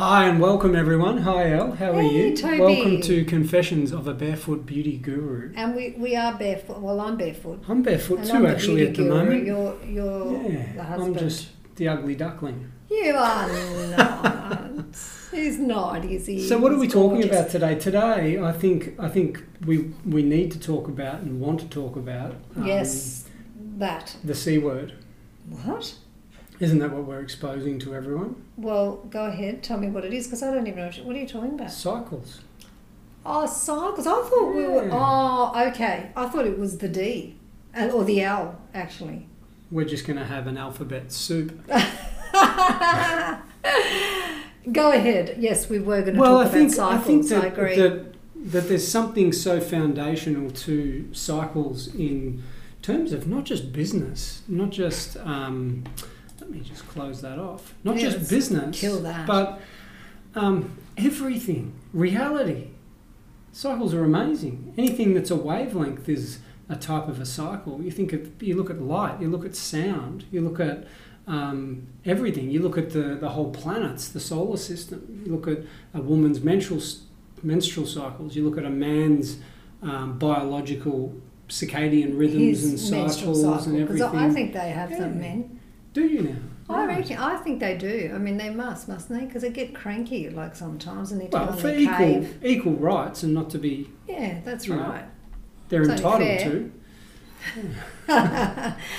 Hi and welcome everyone. Hi Elle, how are Hey, you? Toby. Welcome to Confessions of a Barefoot Beauty Guru. And we, we are barefoot. Well, I'm barefoot. I'm barefoot And too I'm the actually at the guru. moment. You're, you're the yeah, husband. I'm just the ugly duckling. You are not. He's not, is he? So what are we He's talking gorgeous. about today? Today, I think I think we we need to talk about and want to talk about um, yes, that. the c word. What? Isn't that what we're exposing to everyone? Well, go ahead. Tell me what it is, because I don't even know. What, what are you talking about? Cycles. Oh, cycles. I thought we were. Yeah. Oh, okay. I thought it was the D, uh, or the L, actually. We're just going to have an alphabet soup. Go ahead. Yes, we were going to well, talk I think about I think cycles. I, that, agree. that that there's something so foundational to cycles in terms of not just business, not just um, let me just close that off, not Yeah, just business, kill that. but um, everything, reality. Cycles are amazing. Anything that's a wavelength is a type of a cycle. You think of, you look at light, you look at sound, you look at um, everything. You look at the, the whole planets, the solar system. You look at a woman's menstrual menstrual cycles. You look at a man's um, biological circadian rhythms and His menstrual cycles cycle. and Because everything. I think they have them, Yeah. men. Do you now? I Right. reckon. I think they do. I mean, they must, mustn't they? Because they get cranky like sometimes, and they Well, for equal cave. equal rights and not to be Yeah, that's you know, right. they're It's entitled to.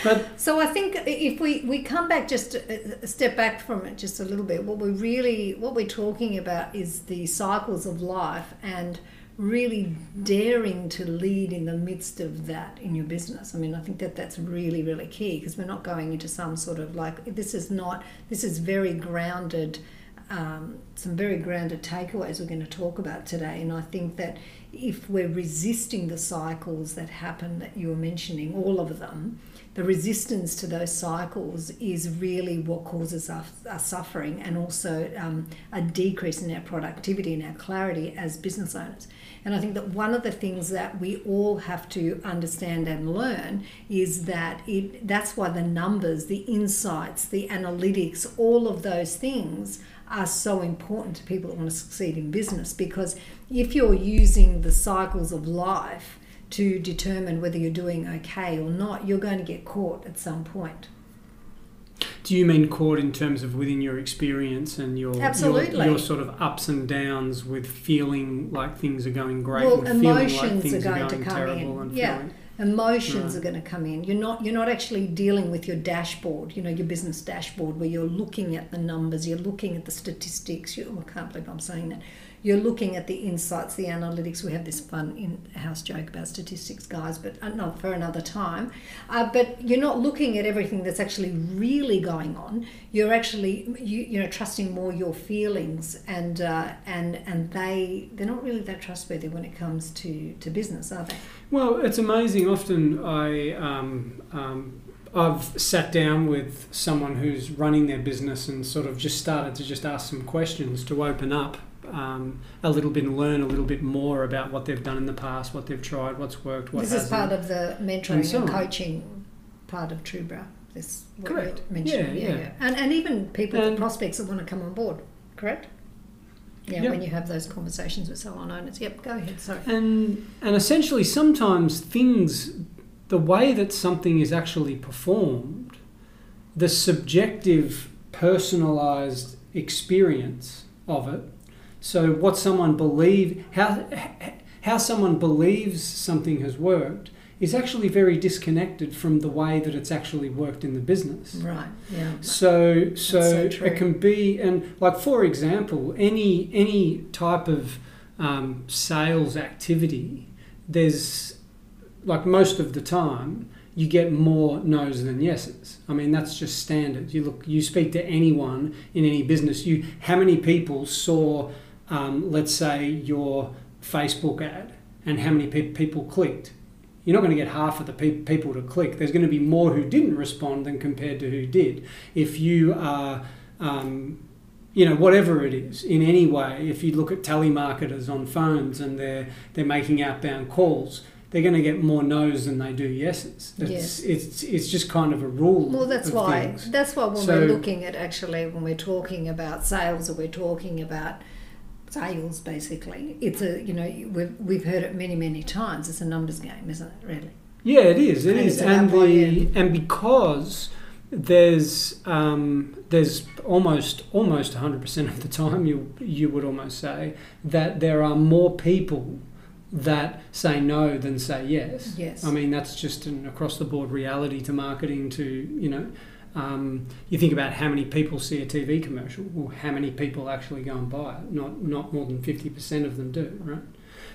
But So I think if we, we come back just a, a step back from it just a little bit, what we're really what we're talking about is the cycles of life and really daring to lead in the midst of that in your business. I mean, I think that that's really really key because we're not going into some sort of like this is not this is very grounded. Um, some very grounded takeaways we're going to talk about today, and I think that if we're resisting the cycles that happen that you were mentioning, all of them, the resistance to those cycles is really what causes us, suffering and also um, a decrease in our productivity and our clarity as business owners. And I think that one of the things that we all have to understand and learn is that it, that's why the numbers, the insights, the analytics, all of those things are so important to people that want to succeed in business because if you're using the cycles of life to determine whether you're doing okay or not, you're going to get caught at some point. do you mean caught in terms of within your experience and your your, Absolutely. your sort of ups and downs with feeling like things are going great Well, feeling like emotions things are are going to come in. Yeah. feeling Emotions Right. are going to come in. You're not you're not actually dealing with your dashboard, you know, your business dashboard where you're looking at the numbers, you're looking at the statistics. You, oh, I can't believe I'm saying that. You're looking at the insights, the analytics. We have this fun in-house joke about statistics, guys, but uh, not for another time. Uh, but you're not looking at everything that's actually really going on. You're actually you, you know trusting more your feelings, and uh, and and they they're not really that trustworthy when it comes to to business, are they? Well, it's amazing. Often I, um, um, I've sat down with someone who's running their business and sort of just started to just ask some questions to open up um, a little bit and learn a little bit more about what they've done in the past, what they've tried, what's worked, what this is hasn't. part of the mentoring And and, so on. coaching part of Truebrow. This Correct. Yeah, Yeah, yeah. And and even people, And- prospects that want to come on board. Correct. Yeah, Yep. when you have those conversations with salon owners. Yep, go ahead. Sorry. And and essentially, sometimes things, the way that something is actually performed, the subjective, personalised experience of it. So, what someone believe, how how someone believes something has worked, is actually very disconnected from the way that it's actually worked in the business. Right. Yeah. So, so, so it can be, and like for example, any any type of um, sales activity, there's like most of the time, you get more no's than yeses. I mean, that's just standard. You look, you speak to anyone in any business. You, how many people saw, um, let's say, your Facebook ad, and how many pe- people clicked? You're not going to get half of the pe- people to click. There's going to be more who didn't respond than compared to who did. If you are um, you know, whatever it is, in any way, if you look at telemarketers on phones and they're they're making outbound calls, they're going to get more no's than they do yeses. It's, Yes. it's it's just kind of a rule. Well, that's why. things. That's why when So- we're looking at actually when we're talking about sales or we're talking about sales, basically, it's a you know we've we've heard it many many times. It's a numbers game, isn't it? Really. Yeah, it is. It And is, and the and because there's um, there's almost almost 100% of the time you you would almost say that there are more people that say no than say yes. Yes. I mean that's just an across the board reality to marketing. To you know, um, you think about how many people see a TV commercial, or how many people actually go and buy it. Not not more than 50% of them do, right?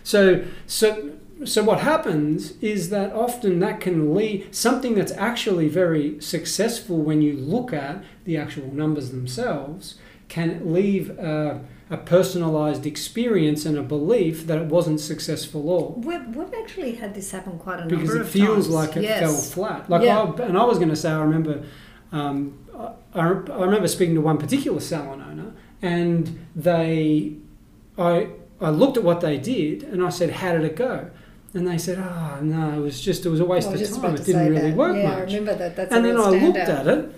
So so so what happens is that often that can lead something that's actually very successful when you look at the actual numbers themselves can leave a, a personalized experience and a belief that it wasn't successful at all We've, we've actually had this happen quite a number of times. because it feels like it yes. fell flat. Like Yeah. I, and I was going to say, I remember, um, I, I remember speaking to one particular salon owner, and they, I, I looked at what they did, and I said, "How did it go?" And they said, "Oh no, it was just it was a waste was of time. It didn't really that. work yeah, I remember that. That's And then I looked at it,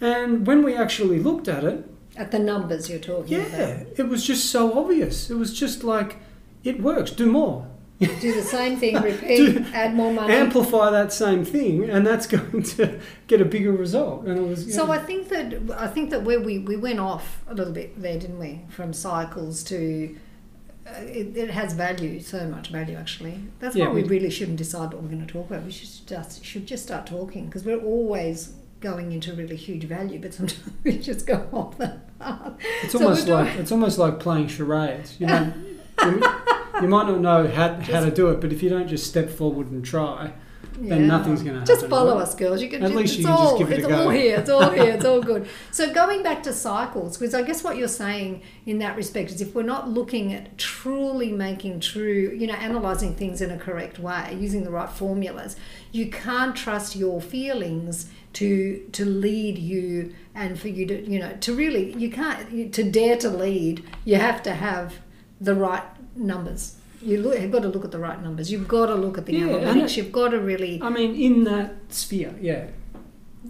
and when we actually looked at it, At the numbers you're talking yeah, about. it was just so obvious. It was just like, it works. Do more. Do the same thing, repeat, add more money. amplify that same thing, and that's going to get a bigger result. And it was So yeah. I think that I think that where we, we went off a little bit there, didn't we? From cycles to uh, it, it has value, so much value actually. That's Yeah, why we, we- really shouldn't decide what we're going to talk about. We should just should just start talking because we're always going into really huge value, but sometimes we just go off the path. It's So almost like it's almost like playing charades. You know, you, might not know how, how to do it, but if you don't just step forward and try, then nothing's going to happen. Just follow right? us, girls. You can At just, least you can just all, give it a it's go. all here. It's all here. It's all good. So going back to cycles, because I guess what you're saying in that respect is if we're not looking at truly making true, you know, analysing things in a correct way, using the right formulas, you can't trust your feelings to to lead you and for you to you know to really you can't to dare to lead you have to have the right numbers you look, you've got to look at the right numbers you've got to look at the Yeah, analytics it- you've got to really I mean, in that sphere, yeah.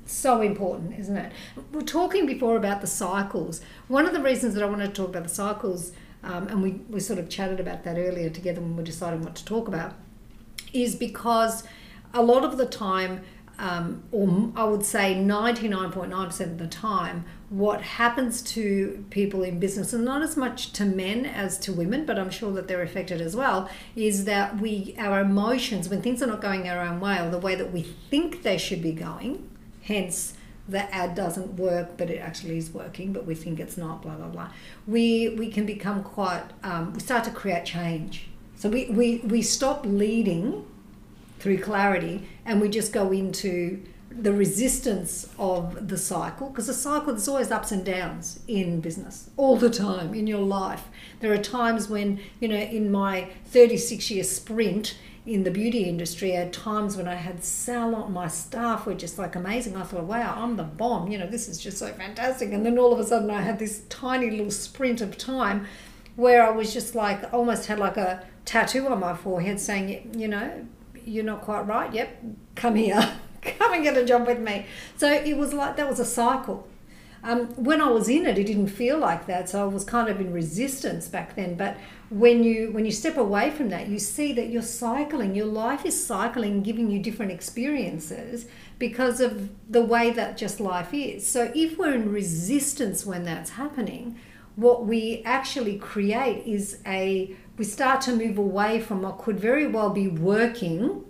so important, isn't it? We're talking before about the cycles. One of the reasons that I wanted to talk about the cycles, um, and we, we sort of chatted about that earlier together when we were deciding what to talk about, is because a lot of the time, um, or I would say 99.9% of the time, what happens to people in business, and not as much to men as to women, but I'm sure that they're affected as well, is that we our emotions when things are not going our own way or the way that we think they should be going, hence the ad doesn't work, but it actually is working, but we think it's not, blah blah blah. We we can become quite um, we start to create change. So we, we, we stop leading through clarity and we just go into the resistance of the cycle because the cycle there's always ups and downs in business all the time in your life. There are times when you know in my 36 year sprint in the beauty industry had times when i had salon my staff were just like amazing. I thought wow i'm the bomb you know this is just so fantastic. And then all of a sudden i had this tiny little sprint of time where i was just like almost had like a tattoo on my forehead saying you know you're not quite right. Yep, come here, come and get a job with me. So it was like that was a cycle. Um, when I was in it, it didn't feel like that, so I was kind of in resistance back then. But when you when you step away from that, you see that you're cycling. Your life is cycling, giving you different experiences because of the way that just life is. So if we're in resistance when that's happening, what we actually create is a we start to move away from what could very well be working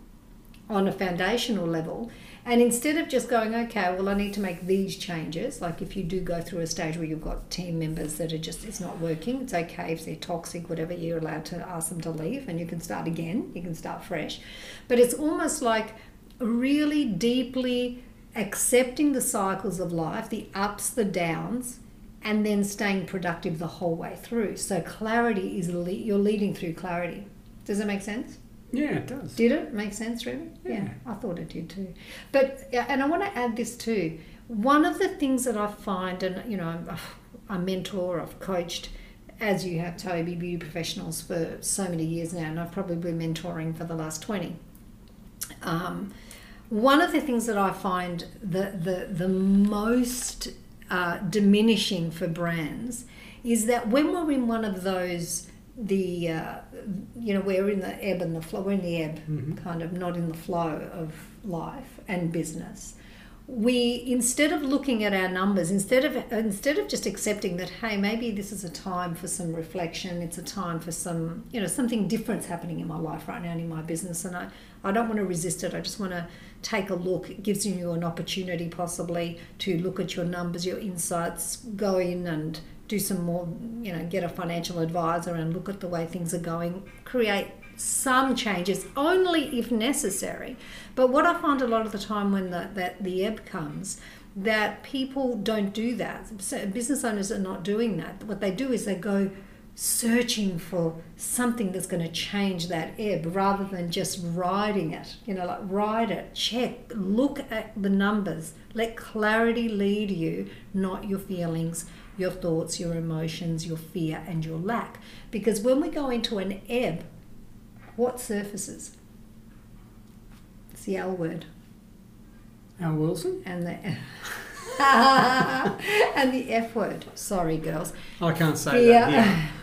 on a foundational level and instead of just going okay well i need to make these changes like if you do go through a stage where you've got team members that are just it's not working it's okay if they're toxic whatever you're allowed to ask them to leave and you can start again you can start fresh but it's almost like really deeply accepting the cycles of life, the ups, the downs, and then staying productive the whole way through. So clarity is le- you're leading through clarity. Does that make sense? Yeah, it does. Did it make sense, really? Yeah. I thought it did too. But yeah, and I want to add this too. One of the things that I find, and you know, I'm a mentor, I've coached, as you have, Toby, beauty professionals for so many years now, and I've probably been mentoring for the last twenty. Um, one of the things that I find the the the most uh, diminishing for brands is that when we're in one of those the uh, you know we're in the ebb and the flow we're in the ebb Mhm. kind of not in the flow of life and business we instead of looking at our numbers instead of instead of just accepting that hey maybe this is a time for some reflection it's a time for some you know something different's happening in my life right now and in my business and i i don't want to resist it i just want to take a look it gives you an opportunity possibly to look at your numbers your insights go in and do some more you know get a financial advisor and look at the way things are going create some changes only if necessary. But what i find a lot of the time when the, that the ebb comes that people don't do that. So business owners are not doing that. What they do is they go searching for something that's going to change that ebb rather than just riding it. You know like ride it check look at the numbers let clarity lead you not your feelings your thoughts your emotions your fear and your lack. Because when we go into an ebb what surfaces? It's the l word. Elle Wilson? and the and the f word. Sorry girls. I can't say fear.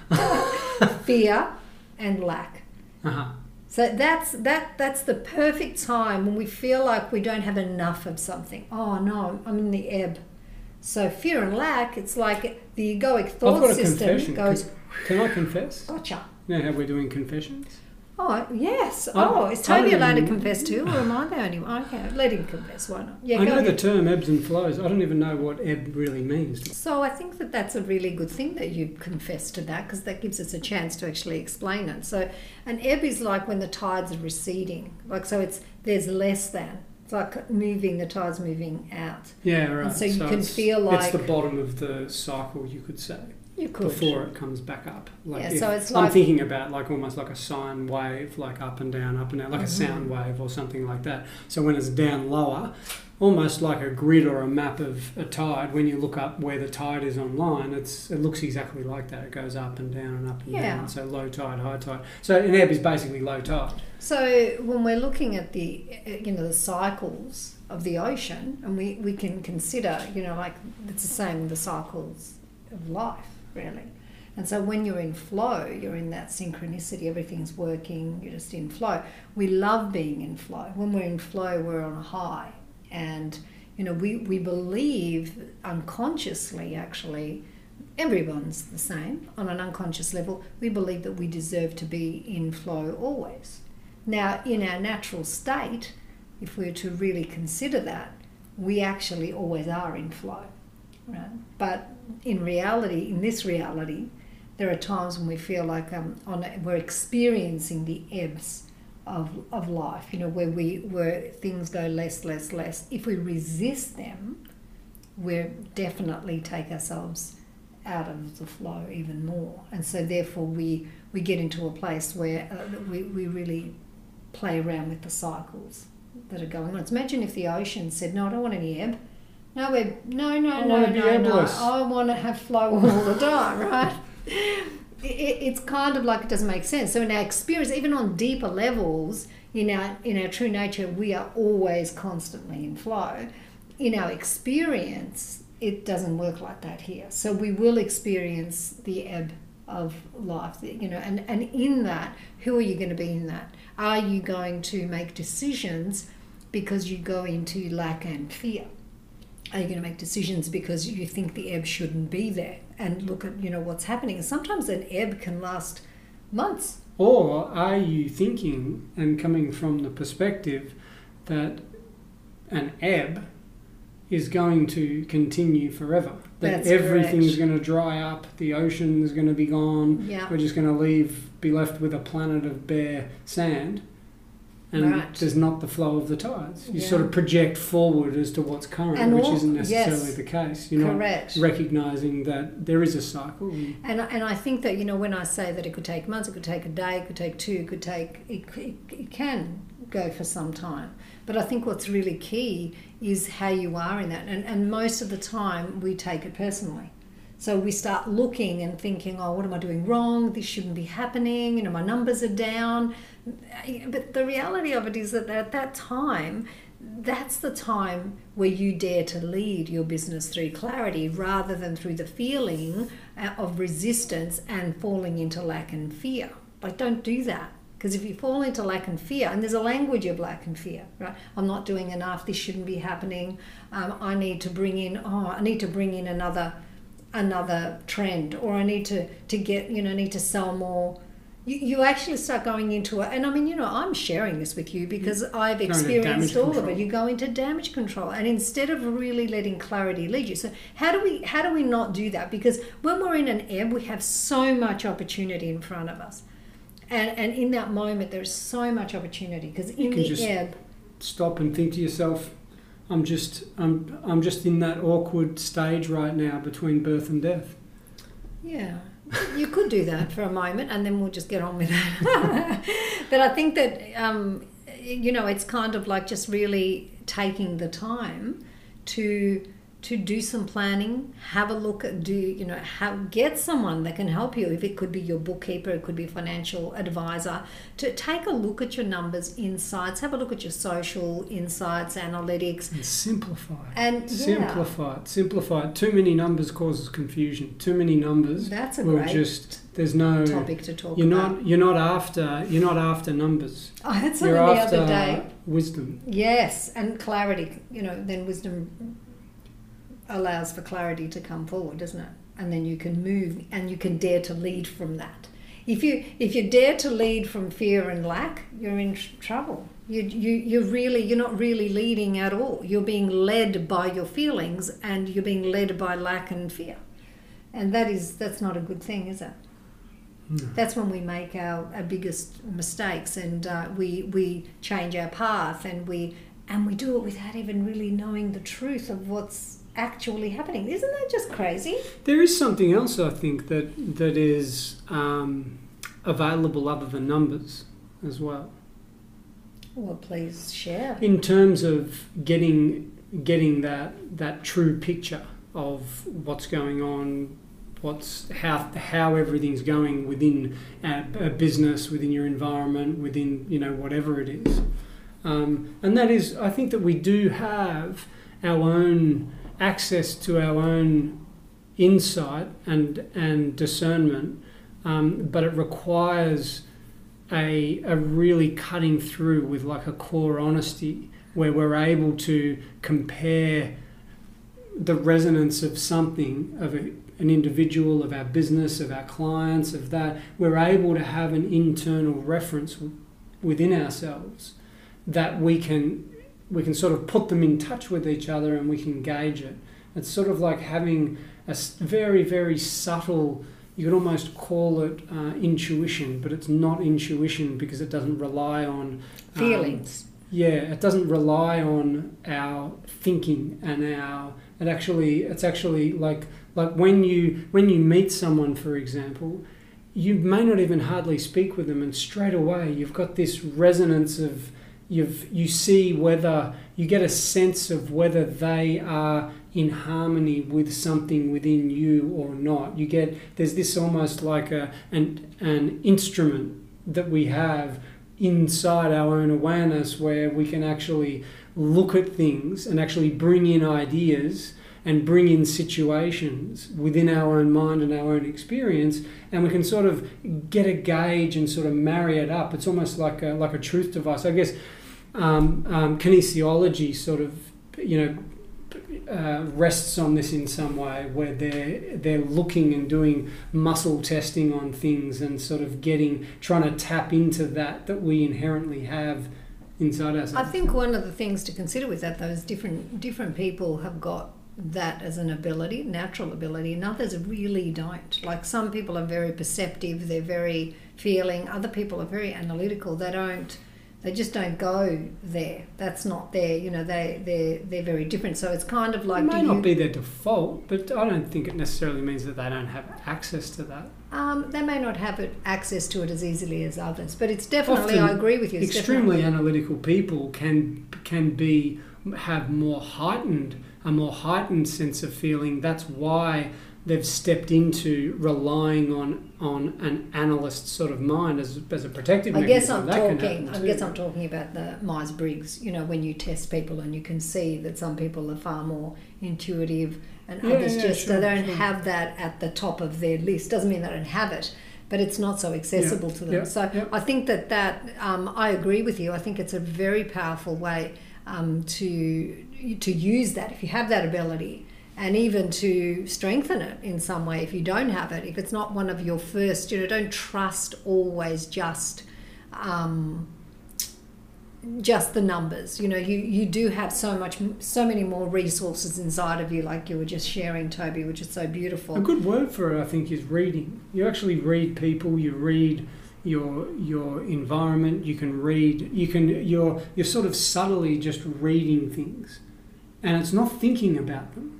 that. fear and lack. Uh-huh. so that's that that's the perfect time when we feel like we don't have enough of something. Oh no i'm in the ebb so fear and lack it's like the egoic thought system confession. goes Can, can I confess? gotcha Now, how we're doing confessions? oh yes I- oh is toby allowed to confess too or am i the only one okay let him confess why not yeah I know the term ebbs and flows. I don't even know what ebb really means. So I think that that's a really good thing that you confess to that because that gives us a chance to actually explain it. So an ebb is like when the tides are receding, like so it's there's less than. Like moving the tides moving out. Yeah, right. so you can it's, feel like. it's the bottom of the cycle, you could say, You could. before it comes back up. Like Yeah, so it's like. I'm thinking about like almost like a sine wave, like up and down, up and down, like a Mhm. sound wave or something like that. So when it's down lower, almost like a grid or a map of a tide. When you look up where the tide is online, it's it looks exactly like that. It goes up and down and up and Yeah. down. So low tide, high tide. So an ebb is basically low tide. So when we're looking at the you know the cycles of the ocean, and we, we can consider you know like it's the same the cycles of life really. And so when you're in flow, you're in that synchronicity, everything's working, you're just in flow. We love being in flow. When we're in flow, we're on a high. And, you know, we, we believe unconsciously, actually, everyone's the same on an unconscious level. We believe that we deserve to be in flow always. Now, in our natural state, if we were to really consider that, we actually always are in flow. Right? But in reality, in this reality, there are times when we feel like um, on we're experiencing the ebbs of, of life, you know, where we where things go less, less, less. If we resist them, we definitely take ourselves out of the flow even more, and so therefore we we get into a place where uh, we we really play around with the cycles that are going on. Imagine if the ocean said, "No, I don't want any ebb." No, we're, no, no, I no, no, no. I want to have flow all the time, right? It- it's kind of like it doesn't make sense. So in our experience, even on deeper levels, in our in our true nature, we are always constantly in flow. In our experience, it doesn't work like that here. So we will experience the ebb of life, you know, and, and in that, who are you going to be in that? Are you going to make decisions because you go into lack and fear? Are you going to make decisions because you think the ebb shouldn't be there? And look at you know what's happening. Sometimes an ebb can last months. Or are you thinking and coming from the perspective that an ebb is going to continue forever? That That's everything's correct. going to dry up, the ocean is going to be gone, Yeah. we're just going to leave, be left with a planet of bare sand. and Right. there's not the flow of the tides. You Yeah. sort of project forward as to what's current, And which all- isn't necessarily yes. the case. You're Correct. not recognizing that there is a cycle. and- And, and I think that, you know, when I say that it could take months, it could take a day, it could take two, it could take, it, it, it can go for some time. But I think what's really key is how you are in that. And, and most of the time, we take it personally. So we start looking and thinking, oh, what am I doing wrong? This shouldn't be happening. You know, my numbers are down. But the reality of it is that at that time, that's the time where you dare to lead your business through clarity rather than through the feeling uh, of resistance and falling into lack and fear. Like, don't do that. Because if you fall into lack and fear, and there's a language of lack and fear, right? I'm not doing enough. This shouldn't be happening. Um, I need to bring in. Oh, I need to bring in another, another trend, or I need to to get. You know, need to sell more. You, you actually start going into it, and I mean, you know, I'm sharing this with you because mm. I've experienced all of it. You go into damage control, and instead of really letting clarity lead you, so how do we how do we not do that? Because when we're in an ebb, we have so much opportunity in front of us, and and in that moment, there's so much opportunity because in can the just- ebb, Stop and think to yourself, I'm just I'm I'm just in that awkward stage right now between birth and death. Yeah, you could do that for a moment, and then we'll just get on with it. but I think that um, you know it's kind of like just really taking the time to to do some planning, have a look at do you know have get someone that can help you. If it could be your bookkeeper, it could be a financial advisor. To take a look at your numbers, insights, have a look at your social insights, analytics, And simplify. and yeah, Simplify it. Simplify it. Too many numbers causes confusion. Too many numbers that's a great just there's no topic to talk you're about. not you're not after you're not after numbers. I had something You're the after other day. wisdom. Yes, and clarity. You know, then wisdom allows for clarity to come forward, doesn't it? And then you can move and you can dare to lead from that. If you if you dare to lead from fear and lack, you're in trouble. You you you're really you're not really leading at all. You're being led by your feelings and you're being led by lack and fear. And that is that's not a good thing, is it? No. that's when we make our, our biggest mistakes and uh, we we change our path and we and we do it without even really knowing the truth of what's actually happening. Isn't that just crazy? There is something else I think that that is um, available other than numbers as well. well please share. In terms of getting getting that that true picture of what's going on, what's how how everything's going within a, a business, within your environment, within you know whatever it is, um, and that is I think that we do have our own access to our own insight and and discernment, um, but it requires a, a really cutting through with like a core honesty where we're able to compare the resonance of something of a, an individual of our business of our clients of that. We're able to have an internal reference within ourselves that we can we can sort of put them in touch with each other and we can gauge it it's sort of like having a very very subtle you could almost call it uh, intuition, but it's not intuition because it doesn't rely on um, feelings yeah, it doesn't rely on our thinking and our. It actually, it's actually like like when you when you meet someone, for example, you may not even hardly speak with them, and straight away you've got this resonance of you've you see whether you get a sense of whether they are in harmony with something within you or not. You get there's this almost like a an an instrument that we have inside our own awareness where we can actually look at things and actually bring in ideas and bring in situations within our own mind and our own experience and we can sort of get a gauge and sort of marry it up it's almost like a, like a truth device i guess um, um, kinesiology sort of you know uh, rests on this in some way, where they're they're looking and doing muscle testing on things and sort of getting trying to tap into that that we inherently have inside ourselves. i think one of the things to consider with that though is different different people have got that as an ability natural ability and others really don't like some people are very perceptive they're very feeling other people are very analytical they don't They just don't go there. That's not their, you know, they they're they're very different. So it's kind of like it may not you- be their default, but I don't think it necessarily means that they don't have access to that. Um, they may not have it, access to it as easily as others, but it's definitely. Often I agree with you. Extremely analytical people can can be have more heightened a more heightened sense of feeling. That's why they've stepped into relying on on an analyst sort of mind as, as a protective I guess. I'm That talking. I guess. I'm talking about the Myers Briggs. You know, when you test people and you can see that some people are far more intuitive and Yeah, others yeah, just sure, they don't sure. have that at the top of their list. Doesn't mean they don't have it, but it's not so accessible to them. yeah, so yeah. I think that that um, I agree with you. I think it's a very powerful way um, to to use that if you have that ability. And even to strengthen it in some way if you don't have it, if it's not one of your first, you know, don't trust always just um, just the numbers. You know, you, you do have so much, so many more resources inside of you, like you were just sharing, Toby, which is so beautiful. A good word for it, I think, is reading. You actually read people. You read your your environment. You can read. You can. You're you're sort of subtly just reading things, and it's not thinking about them.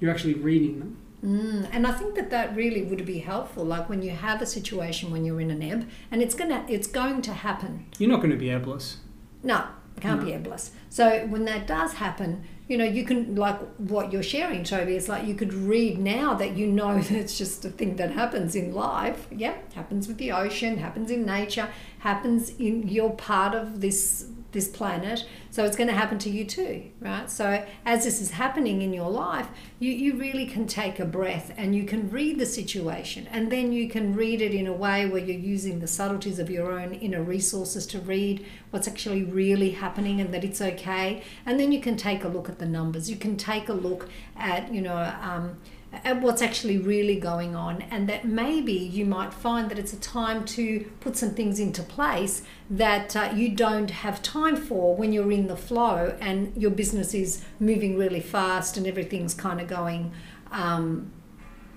You're actually reading them. Mm, and I think that that really would be helpful. Like when you have a situation when you're in an ebb, and it's gonna, it's going to happen. You're not going to be abless. No, it can't No. be ebless. So when that does happen, you know, you can like what you're sharing, Toby. It's like you could read now that you know that it's just a thing that happens in life. Yeah, happens with the ocean, happens in nature, happens in you're part of this this planet. So it's going to happen to you too, right? So as this is happening in your life, you, you really can take a breath and you can read the situation and then you can read it in a way where you're using the subtleties of your own inner resources to read what's actually really happening and that it's okay. And then you can take a look at the numbers. You can take a look at, you know, um, at what's actually really going on, and that maybe you might find that it's a time to put some things into place that uh, you don't have time for when you're in the flow and your business is moving really fast and everything's kind of going um,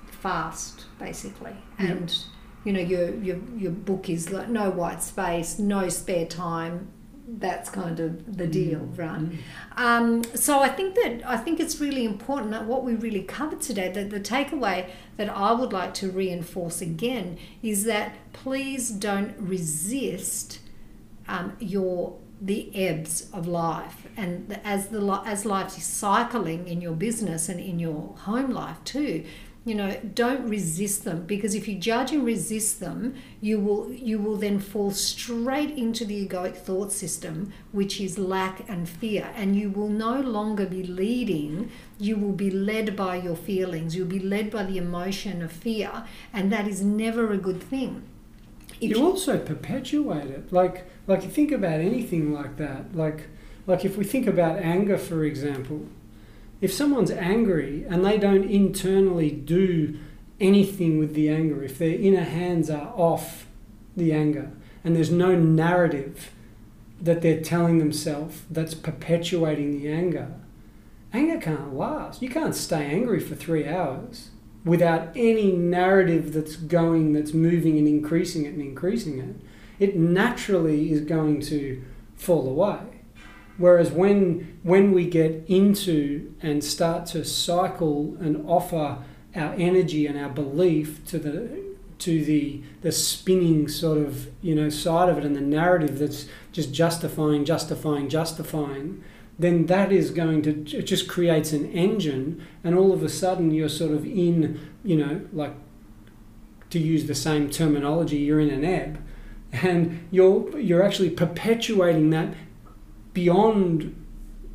fast, basically. And you know, your, your your book is like no white space, no spare time. That's kind of the deal, right? Mm. Um, so I think that I think it's really important that what we really covered today, that the takeaway that I would like to reinforce again is that please don't resist um, your the ebbs of life, and as the as life is cycling in your business and in your home life too. You know, don't resist them because if you judge and resist them, you will you will then fall straight into the egoic thought system, which is lack and fear, and you will no longer be leading. You will be led by your feelings. You'll be led by the emotion of fear, and that is never a good thing. If you also perpetuate it. Like like you think about anything like that. Like like if we think about anger, for example, if someone's angry and they don't internally do anything with the anger, if their inner hands are off the anger and there's no narrative that they're telling themselves that's perpetuating the anger, anger can't last. You can't stay angry for three hours without any narrative that's going, that's moving and increasing it and increasing it. It naturally is going to fall away. Whereas when when we get into and start to cycle and offer our energy and our belief to the to the the spinning sort of you know side of it and the narrative that's just justifying, justifying, justifying, then that is going to it just creates an engine, and all of a sudden you're sort of in you know like to use the same terminology, you're in an ebb, and you're you're actually perpetuating that beyond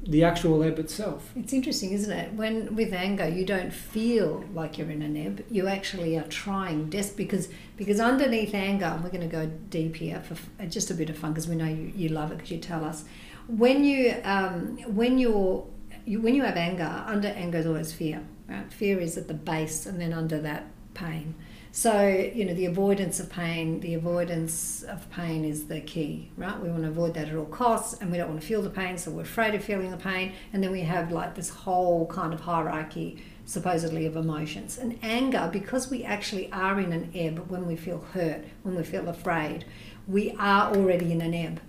the actual ebb itself. It's interesting, isn't it? When with anger, you don't feel like you're in an ebb. You actually are trying des- because because underneath anger, and we're going to go deep here for just a bit of fun because we know you, you love it because you tell us. When you um, when you're you, when you have anger, under anger is always fear. Right? Fear is at the base, and then under that pain. So, you know, the avoidance of pain, the avoidance of pain is the key, right? We want to avoid that at all costs and we don't want to feel the pain, so we're afraid of feeling the pain. And then we have like this whole kind of hierarchy supposedly of emotions. And anger, because we actually are in an ebb when we feel hurt, when we feel afraid, we are already in an ebb.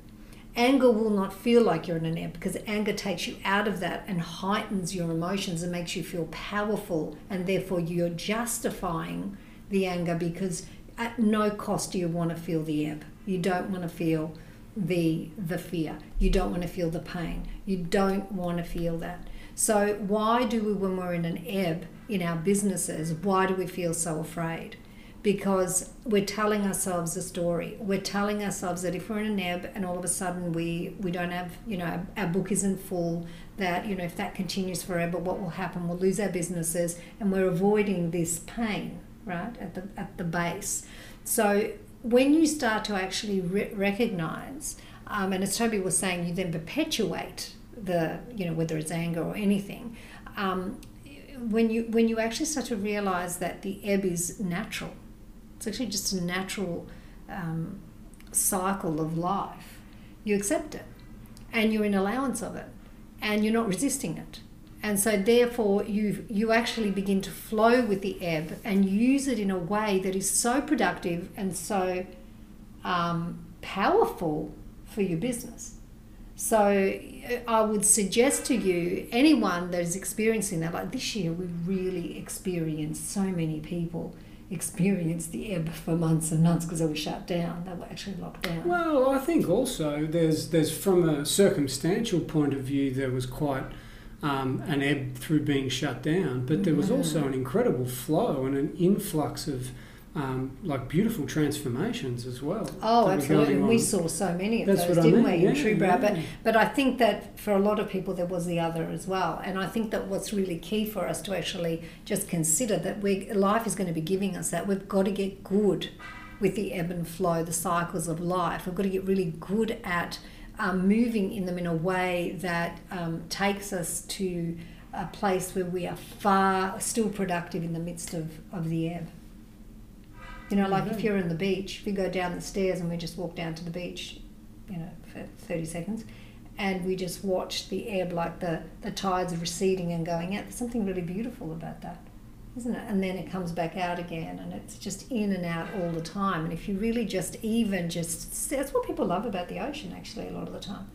Anger will not feel like you're in an ebb because anger takes you out of that and heightens your emotions and makes you feel powerful, and therefore you're justifying the anger because at no cost do you want to feel the ebb. You don't want to feel the the fear. You don't want to feel the pain. You don't want to feel that. So why do we when we're in an ebb in our businesses, why do we feel so afraid? Because we're telling ourselves a story. We're telling ourselves that if we're in an ebb and all of a sudden we, we don't have, you know, our, our book isn't full, that, you know, if that continues forever, what will happen? We'll lose our businesses and we're avoiding this pain, right, at the, at the base. So when you start to actually re- recognize, um, and as Toby was saying, you then perpetuate the, you know, whether it's anger or anything. Um, when you when you actually start to realize that the ebb is natural, it's actually just a natural um, cycle of life. You accept it, and you're in allowance of it, and you're not resisting it and so therefore you you actually begin to flow with the ebb and use it in a way that is so productive and so um, powerful for your business so i would suggest to you anyone that is experiencing that like this year we really experienced so many people experienced the ebb for months and months because they were shut down. They were actually locked down. Well, I think also there's there's from a circumstantial point of view there was quite um, an ebb through being shut down, but there was also an incredible flow and an influx of um, like beautiful transformations as well. Oh, absolutely. We saw so many of That's those, didn't I mean. we, in yeah, True Yeah. But, but I think that for a lot of people, there was the other as well. And I think that what's really key for us to actually just consider that we life is going to be giving us that. We've got to get good with the ebb and flow, the cycles of life. We've got to get really good at um, moving in them in a way that um, takes us to a place where we are far still productive in the midst of, of the ebb. You know, like mm-hmm. if you're in the beach, if you go down the stairs and we just walk down to the beach, you know, for 30 seconds, and we just watch the ebb, like the, the tides receding and going out, there's something really beautiful about that isn't it? And then it comes back out again, and it's just in and out all the time. And if you really just even just that's what people love about the ocean, actually, a lot of the time,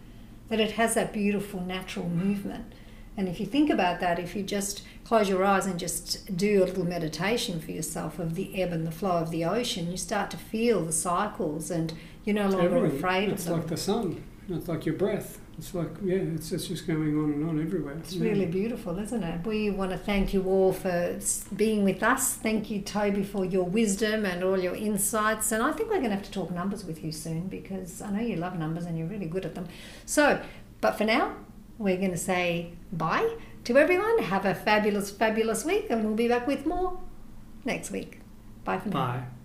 that it has that beautiful natural mm-hmm. movement. And if you think about that, if you just close your eyes and just do a little meditation for yourself of the ebb and the flow of the ocean, you start to feel the cycles, and you're no longer Everything. afraid it's of them. It's like the sun. It's like your breath. It's like, yeah, it's, it's just going on and on everywhere. It's yeah. really beautiful, isn't it? We want to thank you all for being with us. Thank you, Toby, for your wisdom and all your insights. And I think we're going to have to talk numbers with you soon because I know you love numbers and you're really good at them. So, but for now, we're going to say bye to everyone. Have a fabulous, fabulous week, and we'll be back with more next week. Bye for now. Bye.